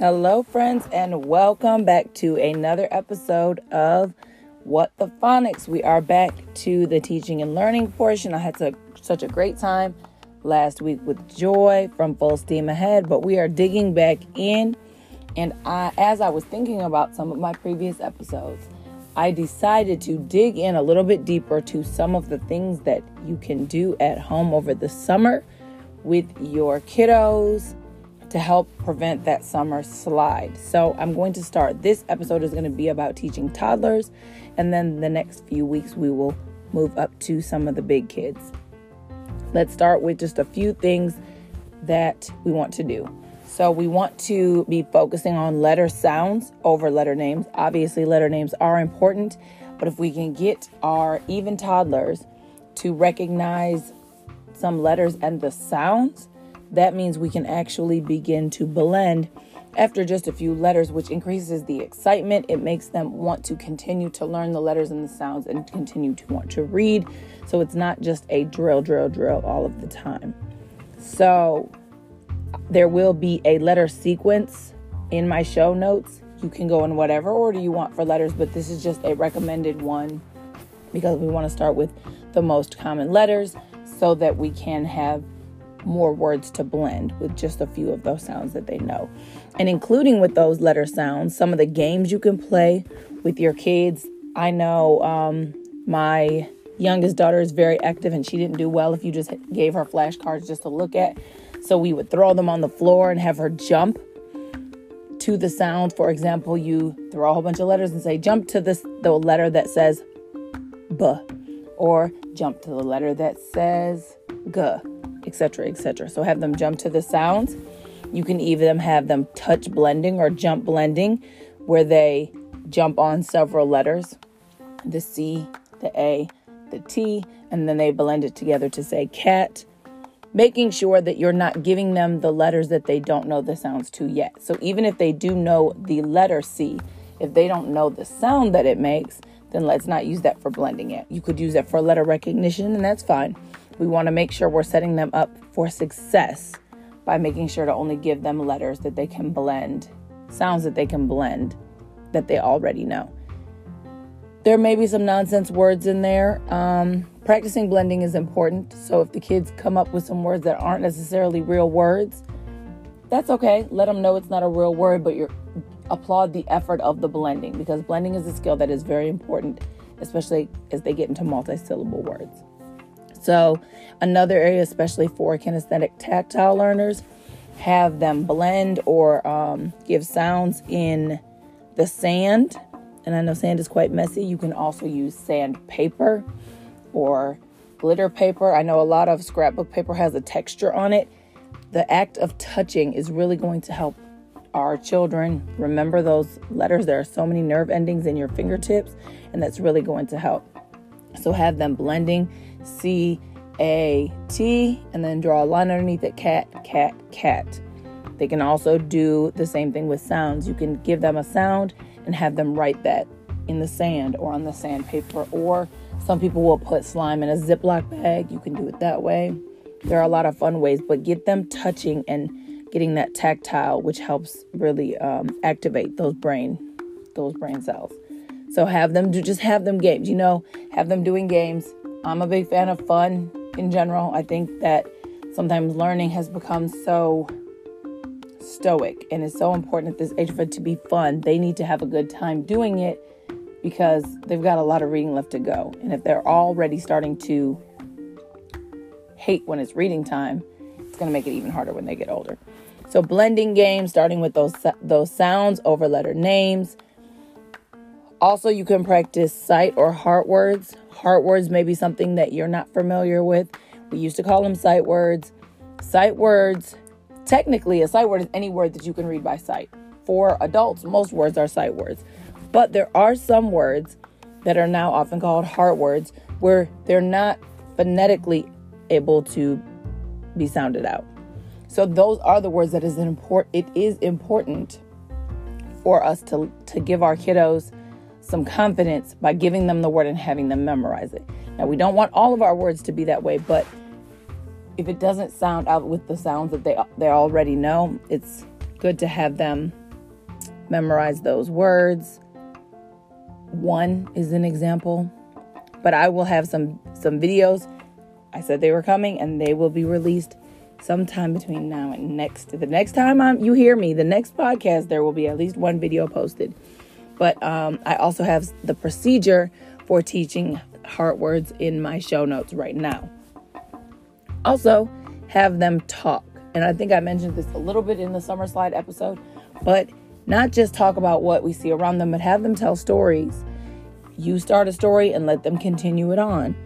Hello, friends, and welcome back to another episode of What the Phonics. We are back to the teaching and learning portion. I had to, such a great time last week with Joy from Full Steam Ahead, but we are digging back in. And I, as I was thinking about some of my previous episodes, I decided to dig in a little bit deeper to some of the things that you can do at home over the summer with your kiddos to help prevent that summer slide. So, I'm going to start. This episode is going to be about teaching toddlers, and then the next few weeks we will move up to some of the big kids. Let's start with just a few things that we want to do. So, we want to be focusing on letter sounds over letter names. Obviously, letter names are important, but if we can get our even toddlers to recognize some letters and the sounds, that means we can actually begin to blend after just a few letters, which increases the excitement. It makes them want to continue to learn the letters and the sounds and continue to want to read. So it's not just a drill, drill, drill all of the time. So there will be a letter sequence in my show notes. You can go in whatever order you want for letters, but this is just a recommended one because we want to start with the most common letters so that we can have more words to blend with just a few of those sounds that they know. And including with those letter sounds, some of the games you can play with your kids. I know um, my youngest daughter is very active and she didn't do well if you just gave her flashcards just to look at. So we would throw them on the floor and have her jump to the sound. For example, you throw a whole bunch of letters and say, jump to this the letter that says B, or jump to the letter that says G etc., etc. So have them jump to the sounds. You can even have them touch blending or jump blending, where they jump on several letters the C, the A, the T, and then they blend it together to say cat. Making sure that you're not giving them the letters that they don't know the sounds to yet. So even if they do know the letter C, if they don't know the sound that it makes, then let's not use that for blending it. You could use that for letter recognition, and that's fine. We want to make sure we're setting them up for success by making sure to only give them letters that they can blend, sounds that they can blend that they already know. There may be some nonsense words in there. Um, practicing blending is important. So if the kids come up with some words that aren't necessarily real words, that's okay. Let them know it's not a real word, but you applaud the effort of the blending because blending is a skill that is very important, especially as they get into multi-syllable words. So, another area, especially for kinesthetic tactile learners, have them blend or um, give sounds in the sand. And I know sand is quite messy. You can also use sandpaper or glitter paper. I know a lot of scrapbook paper has a texture on it. The act of touching is really going to help our children remember those letters. There are so many nerve endings in your fingertips, and that's really going to help. So have them blending C A T and then draw a line underneath it cat, cat, cat. They can also do the same thing with sounds. You can give them a sound and have them write that in the sand or on the sandpaper, or some people will put slime in a Ziploc bag. You can do it that way. There are a lot of fun ways, but get them touching and getting that tactile, which helps really um, activate those brain those brain cells. So have them do just have them games, you know, have them doing games. I'm a big fan of fun in general. I think that sometimes learning has become so stoic and it's so important at this age for it to be fun. They need to have a good time doing it because they've got a lot of reading left to go. And if they're already starting to hate when it's reading time, it's going to make it even harder when they get older. So blending games starting with those those sounds over letter names also, you can practice sight or heart words. Heart words may be something that you're not familiar with. We used to call them sight words. Sight words, technically, a sight word is any word that you can read by sight. For adults, most words are sight words. But there are some words that are now often called heart words where they're not phonetically able to be sounded out. So those are the words that is important it is important for us to to give our kiddos some confidence by giving them the word and having them memorize it. Now, we don't want all of our words to be that way, but if it doesn't sound out with the sounds that they they already know, it's good to have them memorize those words. One is an example, but I will have some some videos. I said they were coming and they will be released sometime between now and next the next time I'm, you hear me, the next podcast there will be at least one video posted. But um, I also have the procedure for teaching heart words in my show notes right now. Also, have them talk. And I think I mentioned this a little bit in the summer slide episode, but not just talk about what we see around them, but have them tell stories. You start a story and let them continue it on.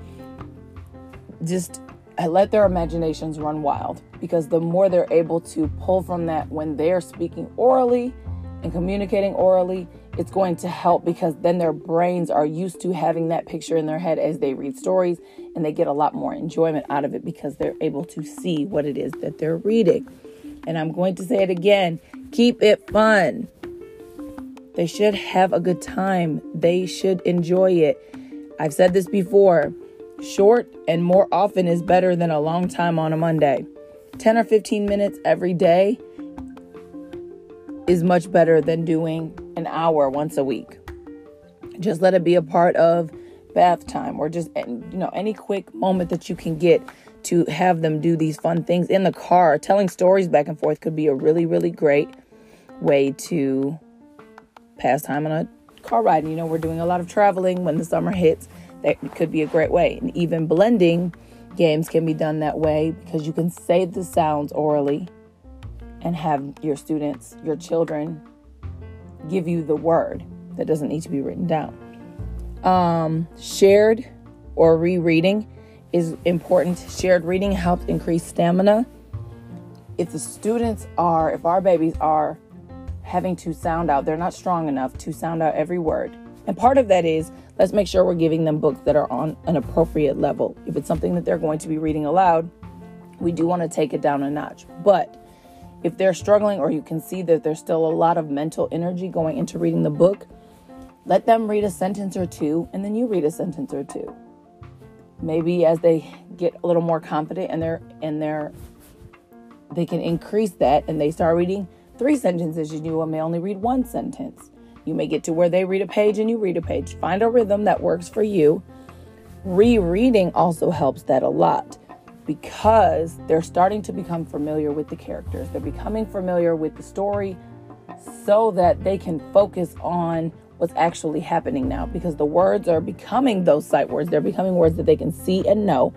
Just let their imaginations run wild because the more they're able to pull from that when they're speaking orally and communicating orally, it's going to help because then their brains are used to having that picture in their head as they read stories and they get a lot more enjoyment out of it because they're able to see what it is that they're reading. And I'm going to say it again keep it fun. They should have a good time, they should enjoy it. I've said this before short and more often is better than a long time on a Monday. 10 or 15 minutes every day is much better than doing an hour once a week. Just let it be a part of bath time or just you know any quick moment that you can get to have them do these fun things in the car. Telling stories back and forth could be a really really great way to pass time on a car ride. And, you know, we're doing a lot of traveling when the summer hits. That could be a great way. And even blending games can be done that way because you can say the sounds orally and have your students, your children, give you the word that doesn't need to be written down. Um, shared or rereading is important. Shared reading helps increase stamina. If the students are, if our babies are having to sound out, they're not strong enough to sound out every word. And part of that is let's make sure we're giving them books that are on an appropriate level. If it's something that they're going to be reading aloud, we do want to take it down a notch. But if they're struggling or you can see that there's still a lot of mental energy going into reading the book, let them read a sentence or two and then you read a sentence or two. Maybe as they get a little more confident and they're and they're they can increase that and they start reading three sentences and you may only read one sentence. You may get to where they read a page and you read a page. Find a rhythm that works for you. Rereading also helps that a lot because they're starting to become familiar with the characters. They're becoming familiar with the story so that they can focus on what's actually happening now because the words are becoming those sight words. They're becoming words that they can see and know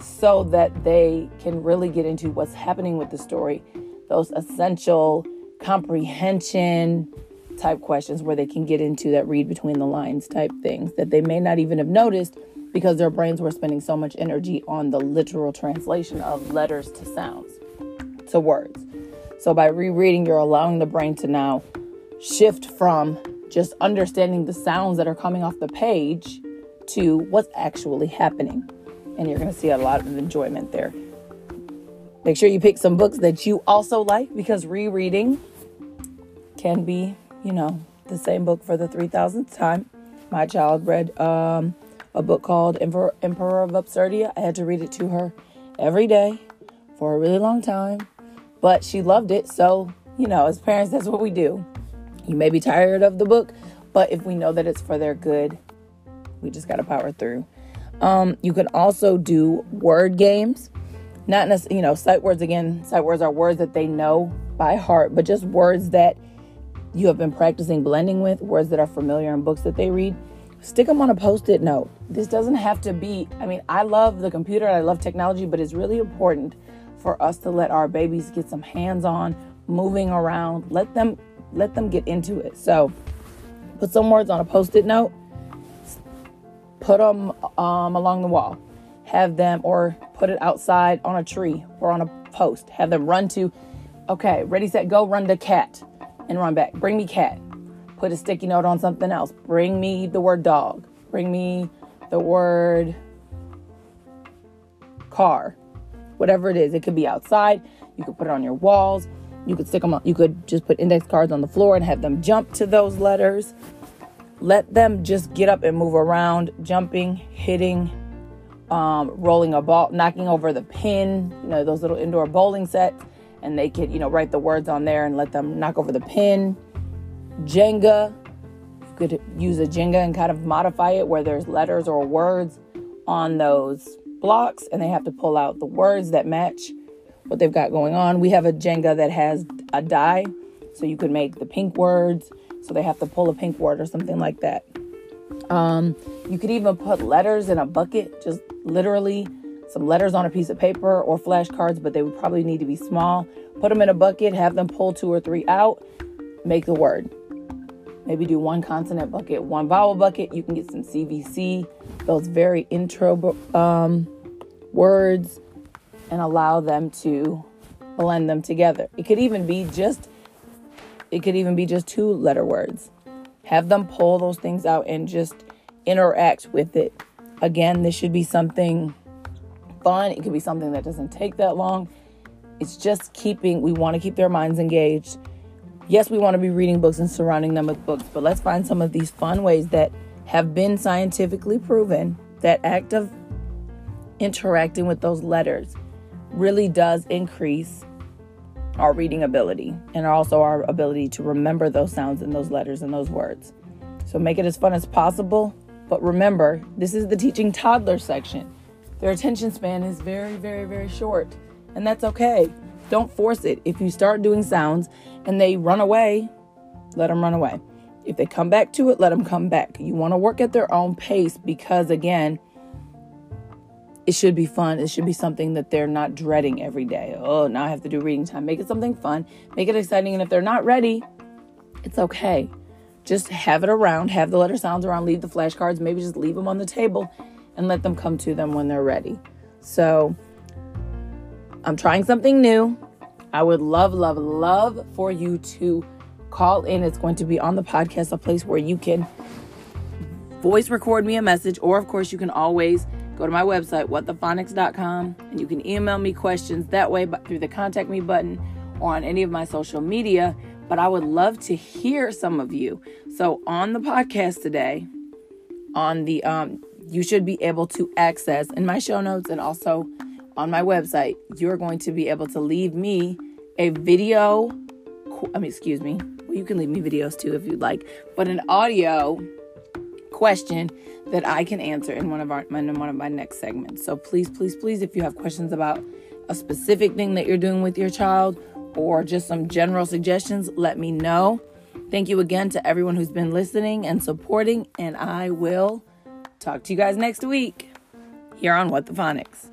so that they can really get into what's happening with the story. Those essential comprehension type questions where they can get into that read between the lines type things that they may not even have noticed because their brains were spending so much energy on the literal translation of letters to sounds, to words. So by rereading, you're allowing the brain to now shift from just understanding the sounds that are coming off the page to what's actually happening. And you're going to see a lot of enjoyment there. Make sure you pick some books that you also like because rereading can be, you know, the same book for the 3000th time. My child read um, a book called Emperor, of Absurdia. I had to read it to her every day for a really long time, but she loved it. So, you know, as parents, that's what we do. You may be tired of the book, but if we know that it's for their good, we just got to power through. Um, you can also do word games. Not necessarily, you know, sight words again. Sight words are words that they know by heart, but just words that you have been practicing blending with, words that are familiar in books that they read stick them on a post it note. This doesn't have to be, I mean, I love the computer, I love technology, but it's really important for us to let our babies get some hands on, moving around, let them let them get into it. So, put some words on a post it note, put them um, along the wall, have them, or put it outside on a tree or on a post, have them run to, okay, ready, set, go, run to cat and run back. Bring me cat put a sticky note on something else. Bring me the word dog. Bring me the word car. Whatever it is, it could be outside. You could put it on your walls. You could stick them you could just put index cards on the floor and have them jump to those letters. Let them just get up and move around, jumping, hitting, um, rolling a ball, knocking over the pin, you know, those little indoor bowling sets. And they could, you know, write the words on there and let them knock over the pin Jenga. You could use a Jenga and kind of modify it where there's letters or words on those blocks and they have to pull out the words that match what they've got going on. We have a Jenga that has a die, so you could make the pink words, so they have to pull a pink word or something like that. Um, you could even put letters in a bucket, just literally some letters on a piece of paper or flashcards, but they would probably need to be small. Put them in a bucket, have them pull two or three out, make the word. Maybe do one consonant bucket, one vowel bucket. You can get some CVC, those very intro um, words, and allow them to blend them together. It could even be just it could even be just two letter words. Have them pull those things out and just interact with it. Again, this should be something fun. It could be something that doesn't take that long. It's just keeping, we want to keep their minds engaged. Yes, we want to be reading books and surrounding them with books, but let's find some of these fun ways that have been scientifically proven that act of interacting with those letters really does increase our reading ability and also our ability to remember those sounds and those letters and those words. So make it as fun as possible. But remember, this is the teaching toddler section. Their attention span is very, very, very short. And that's okay. Don't force it. If you start doing sounds and they run away, let them run away. If they come back to it, let them come back. You want to work at their own pace because, again, it should be fun. It should be something that they're not dreading every day. Oh, now I have to do reading time. Make it something fun, make it exciting. And if they're not ready, it's okay. Just have it around, have the letter sounds around, leave the flashcards, maybe just leave them on the table and let them come to them when they're ready. So I'm trying something new. I would love, love, love for you to call in. It's going to be on the podcast, a place where you can voice record me a message, or of course, you can always go to my website, whatthephonics.com, and you can email me questions that way but through the contact me button or on any of my social media. But I would love to hear some of you. So on the podcast today, on the um, you should be able to access in my show notes and also on my website, you're going to be able to leave me a video. I mean, excuse me. Well, you can leave me videos too if you'd like, but an audio question that I can answer in one of our in one of my next segments. So please, please, please, if you have questions about a specific thing that you're doing with your child or just some general suggestions, let me know. Thank you again to everyone who's been listening and supporting, and I will talk to you guys next week here on What the Phonics.